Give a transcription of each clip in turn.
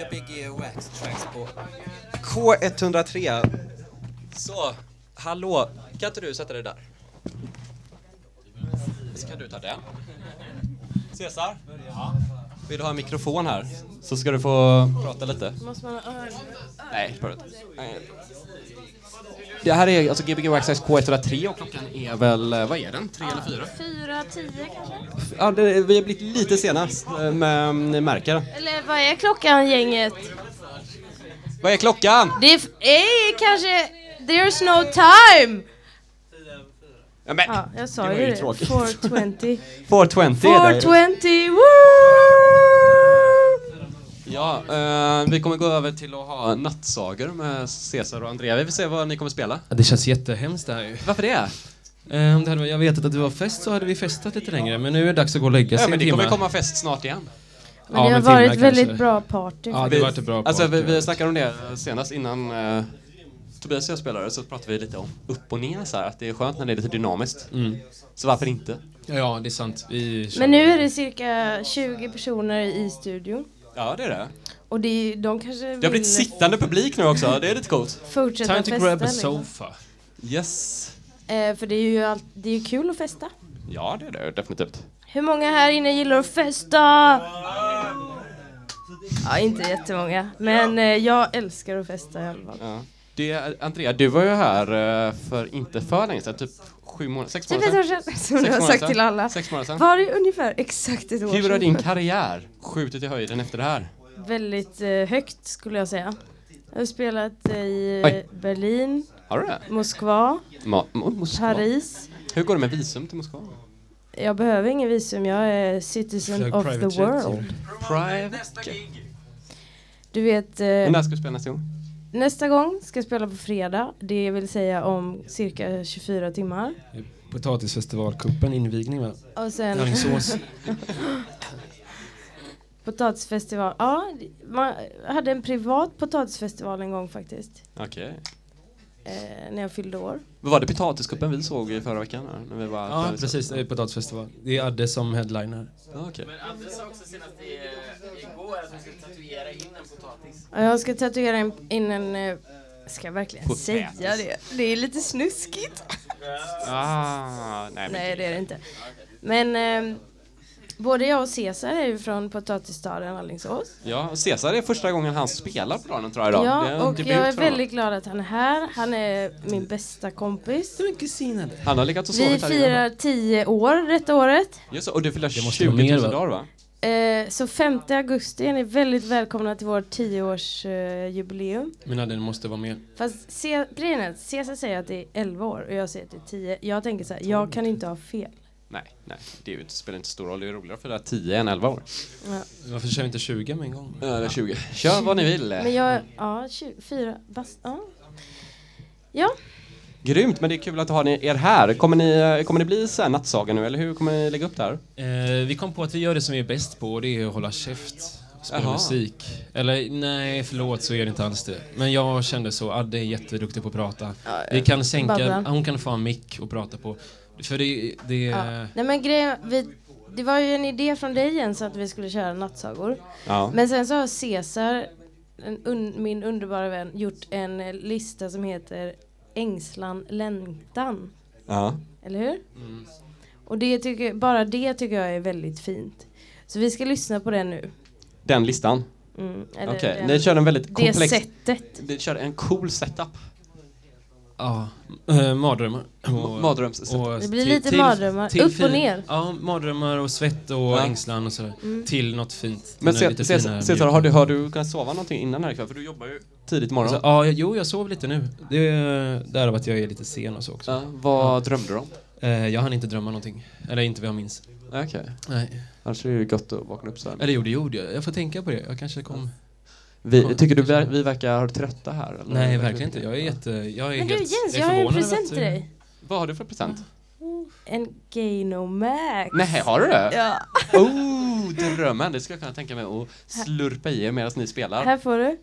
Gbg Wax Tracks på K103. Så, hallå. Kan inte du sätta dig där? Så kan du ta den. Cesar? Vill du ha en mikrofon här? Så ska du få prata lite. Måste man ha öron? Nej, bara inte. Det här är alltså Gbg Wax K103 och klockan är väl, eh, vad är den? Tre eller fyra? Fyra, tio kanske? Ja, det, vi har blivit lite sena, eh, men ni märker det. Eller vad är klockan gänget? Vad är klockan? Det är, kanske... There's no time! Ja, men, Ja, jag sa Det ju det. tråkigt. 420. 420 är det. 420, woo! Ja, eh, vi kommer gå över till att ha nattsagor med Cesar och Andrea. Vi får se vad ni kommer spela. Ja, Det känns jättehemskt det här ju. Varför det? Eh, Om det hade, jag vetat att det var fest så hade vi festat lite längre, men nu är det dags att gå och lägga sig Ja, men en det timme. kommer komma fest snart igen. Men Ja, det har varit väldigt bra party. Ja, det Vi- har varit ett bra Alltså, vi, party. vi snackade om det senast innan uh, Tobias och jag spelade så pratade vi lite om upp och ner så här, att det är skönt när det är lite dynamiskt. Mm. Så varför inte? Ja, det är sant. Vi kör. Men nu är det cirka 20 personer i studion. Ja, det är det. Och det, de kanske Det har vill blivit sittande publik nu också, det är lite coolt. fortsätta Time to festa. grab a liksom. sofa. Yes. Eh, för det är ju allt, det är ju kul att festa. Ja, det är det definitivt. Hur många här inne gillar att festa? Ja, inte jättemånga. Men eh, jag älskar att festa i alla fall. Ja. Det, Andrea, du var ju här eh, för inte för länge sedan, typ sju månader, sex Typ månader sedan. som du Sex har månader sagt till alla. Sex månader sedan. Var det ungefär exakt ett år Hur har din karriär skjutit i höjden efter det här? Väldigt eh, högt skulle jag säga. Jag har spelat i Oj. eh, Berlin, Har du det? Moskva, Ma- Mo- Moskva. Paris. Hur går det med visum till Moskva? Jag behöver ingen visum, jag är citizen Flög of the world. Private. Du vet, eh, Men när ska du spela nästa gång? Nästa gång ska jag spela på fredag. Det vill säga om cirka 24 timmar. Potatisfestivalkuppen, invigning va? Och sen potatisfestival. Ja, man hade en privat potatisfestival en gång faktiskt. Okej. Eh, när jag fyllde år. Vad var det potatiskuppen vi såg i förra veckan? När vi var Ja, precis. Det är potatisfestival. Det är Adde som headliner. Ja, okej. Anders sa också senast i, eh, igår att vi ska tatuera in en potatis. Ja, jag ska tatuera in, in en... eh, Ska jag verkligen Potatis. säga det? Det är lite snuskigt. Ah, nej, men Nej, det är det inte. Men eh, både jag och Cesar är ju från potatisstaden Alingsås. Ja, Cesar är första gången han spelar på planen tror jag idag. Ja, och debut jag är väldigt glad att han är här. Han är min bästa kompis. Det är en kusin. Han har legat och Vi firar 10 år detta året. Just det, och du fyller Det måste 20 vara 000 mer, va? dagar va? Eh, så 5 augusti är ni väldigt välkomna till vårt 10-års eh, jubileum. Men Adde, det måste vara mer. Fast se, grejen är att Cesar säger att det är 11 år och jag säger att det är 10. Jag tänker så här, jag kan inte ha fel. Nej, nej, det är ju, det spelar inte stor roll. Det är roligare för det här 10 än 11 år. Ja. Varför kör vi inte 20 med en gång? Ja, eller 20. Kör vad ni vill. Men jag, ja, 24, bast, ja. Ja, Grymt, men det är kul att ha ni- er här. Kommer ni, kommer ni bli så här nattsaga nu, eller hur kommer ni lägga upp det här? Eh, vi kom på att vi gör det som vi är bäst på och det är att hålla käft. Spela Jaha. musik. Eller nej, förlåt så är det inte alls det. Men jag kände så, Adde är jätteduktig på att prata. Vi kan sänka, Babbla. hon kan få en mick och prata på. För det, det ja. Nej men grejen, vi, det var ju en idé från dig Jens att vi skulle köra nattsagor. Ja. Men sen så har Cesar, un, min underbara vän, gjort en lista som heter Ängslan, längtan. ja. Eller hur? Och det tycker, bara det tycker jag är väldigt fint. Så vi ska lyssna på den nu. Den listan. Mm, Okej, den- ni kör en väldigt det komplex... sättet. Ni kör en cool setup. Ja, äh, mardrömmar. Och, Mardröms... och Det blir till- lite till- mardrömmar. till Upp och ner. Ja, mardrömmar och svett och Ja. ängslan och sådär. Till något fint. Men Cesar, har du, har du kunnat sova någonting innan här ikväll? För du jobbar ju tidigt imorgon. Alltså, ja, jo, jag sov lite nu. Det är därav att jag är lite sen och så också. Ja, vad drömde du om? Eh, jag hann inte drömma någonting. Eller inte vad jag minns. Okej. Nej. Annars är det ju gott att vakna upp så här. Eller jo, det gjorde jag. Jag får tänka på det. Jag kanske kom... Vi, tycker du ver- vi verkar trötta här? Eller? Nej, verkligen inte. Jag är jätte... Jag är Men du helt... Jens, är jag har en present till du- dig. Vad har du för present? En Gainomax. Nej, har du det? Ja, Oh, drömmen! Det skulle jag kunna tänka mig att slurpa i er medan ni spelar. här får du.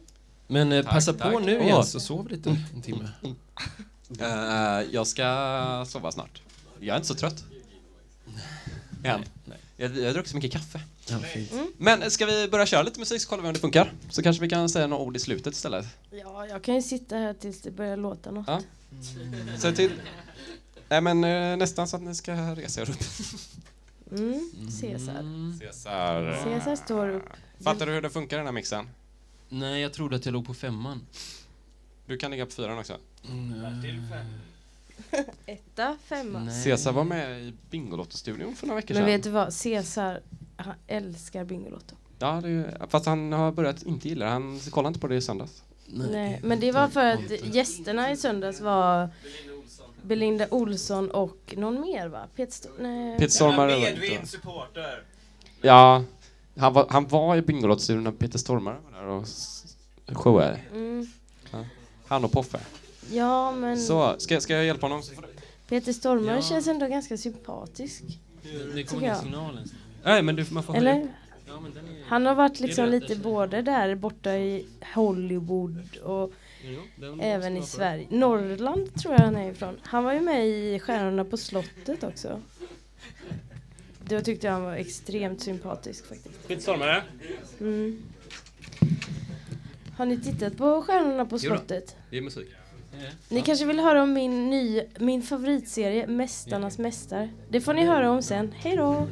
Men eh, Tack, passa tack. på nu Åh. Jens och sov lite en timme. Eh, jag ska sova snart. Jag är inte så trött. Än. Jag, jag har druckit så mycket kaffe. Ja, fint. Men ska vi börja köra lite musik så kollar vi om det funkar? Så kanske vi kan säga några ord i slutet istället. Ja, jag kan ju sitta här tills det börjar låta något. Ja. Säg till. Nej men eh, nästan så att ni ska resa er upp. Mm, Caesar. Mm. Caesar. Caesar står upp. Fattar du hur det funkar den här mixen? Nej, jag trodde att jag låg på femman. Du kan ligga på fyran också. Etta, femma. Nej. Caesar var med i Bingolotto-studion för några veckor Men sedan. vet du vad? Caesar, han älskar Bingolotto. Ja, det är, fast han har börjat inte gilla det. Han kollade inte på det i söndags. Nej, men det var för att gästerna i söndags var Belinda Olsson och någon mer va? Peter Sto- nej. Peter Stormare var det inte, va? Medvind supporter. Ja, han var, han var i Bingolotto-studion när Peter Stormare var där och showade. Mm. Han och Poffe. Ja, men Så, ska, ska jag hjälpa honom? Peter Stormare Ja. känns ändå ganska sympatisk. Det Tycker kommer ingen jag. signal ens. Nej, men du, man får. Eller? Ja, men den är... Han har varit liksom Det lite både där borta i Hollywood och den även i Sverige. Norrland tror jag han är ifrån. Han var ju med i Stjärnorna på slottet också. Då tyckte jag han var extremt sympatisk faktiskt. Peter Stormare? Mm. Har ni tittat på Stjärnorna på Jo då. slottet? Det är musik. Ja. Ni kanske vill höra om min, ny, min favoritserie Mästarnas mästare? Det får ni höra om sen. Hej då!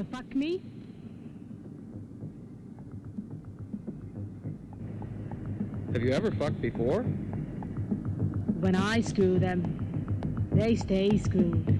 You wanna fuck me? Have you ever fucked before? When I screw them, they stay screwed.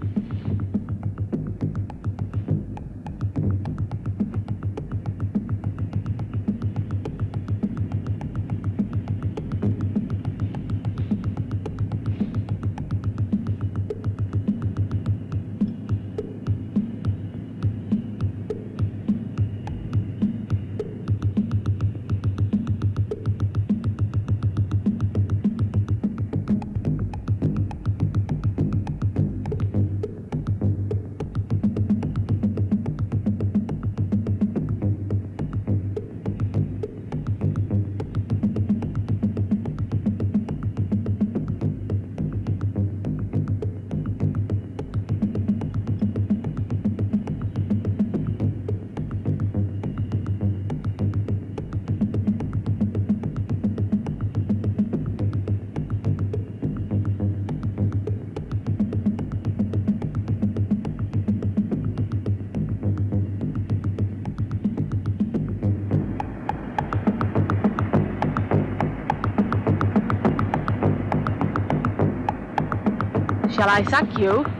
Shall I suck you?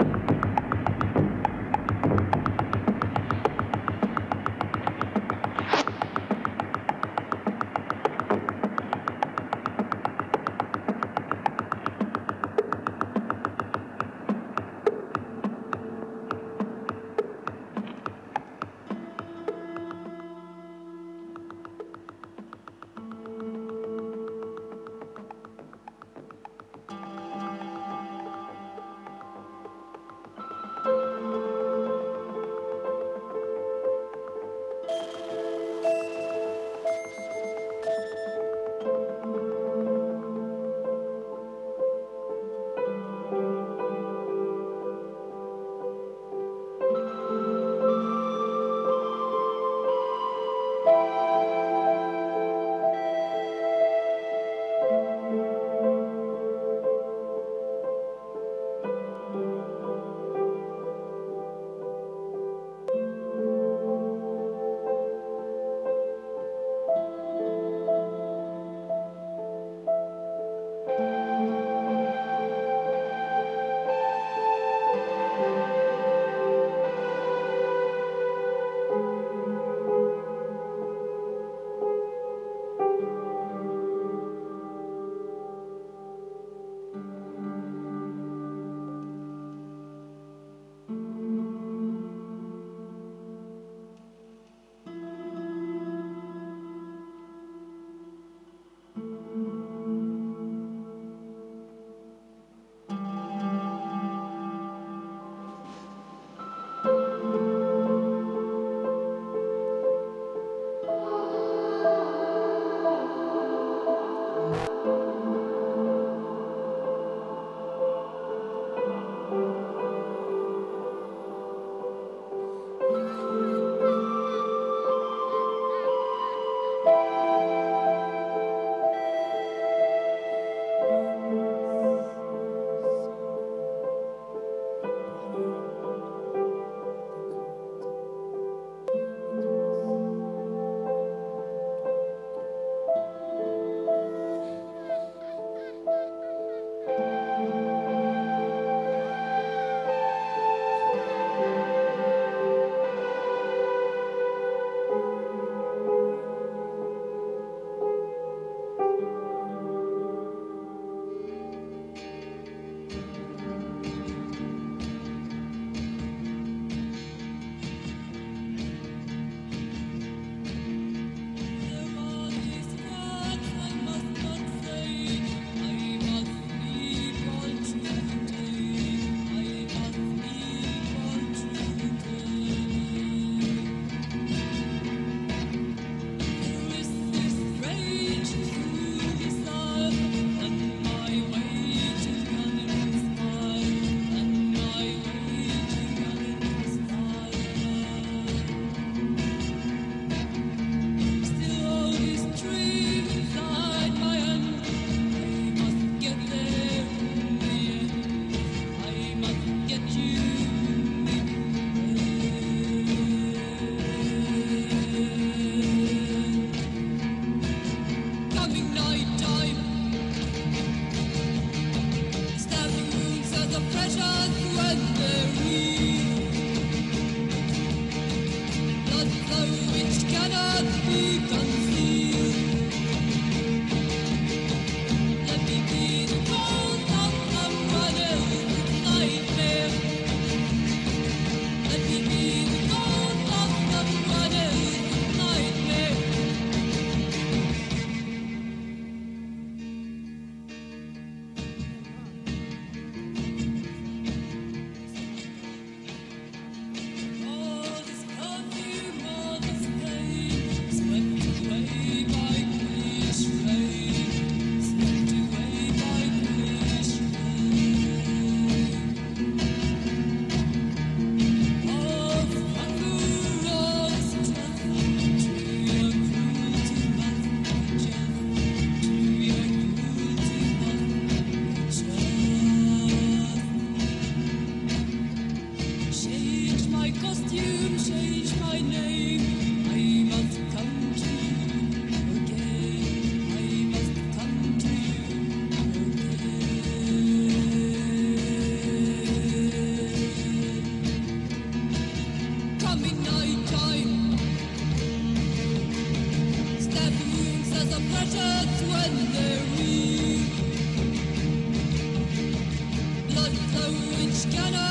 Gonna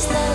stars.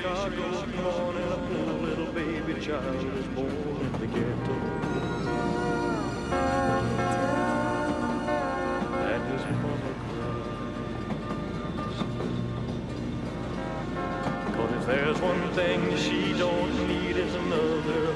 Chicago's torn up and a poor little baby child is born in the ghetto. That is mama cries. Cause if there's one thing she don't need is another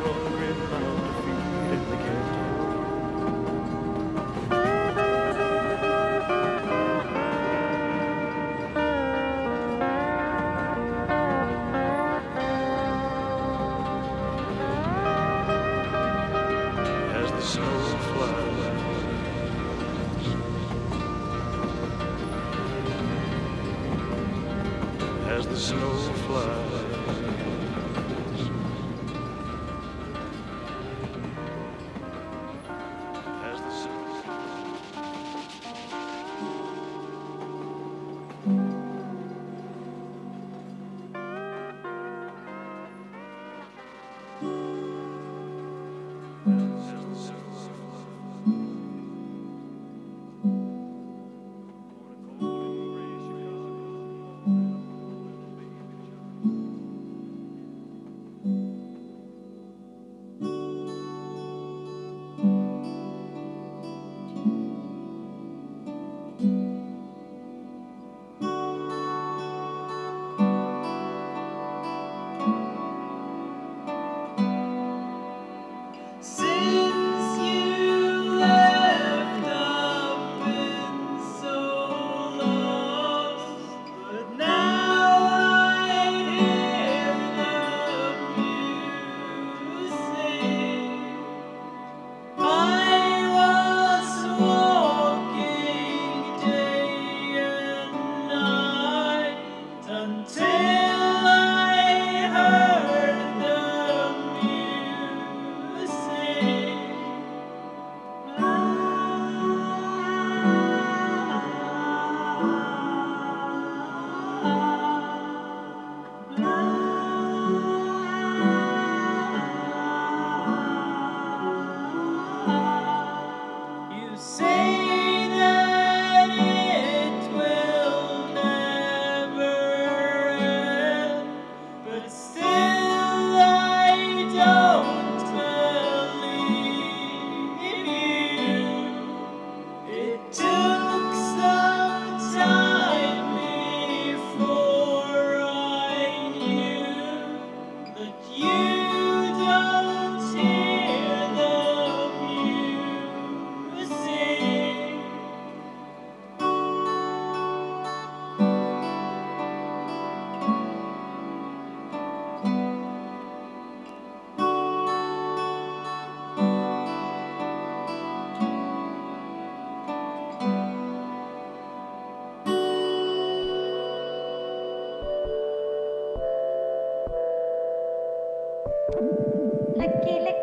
കിളി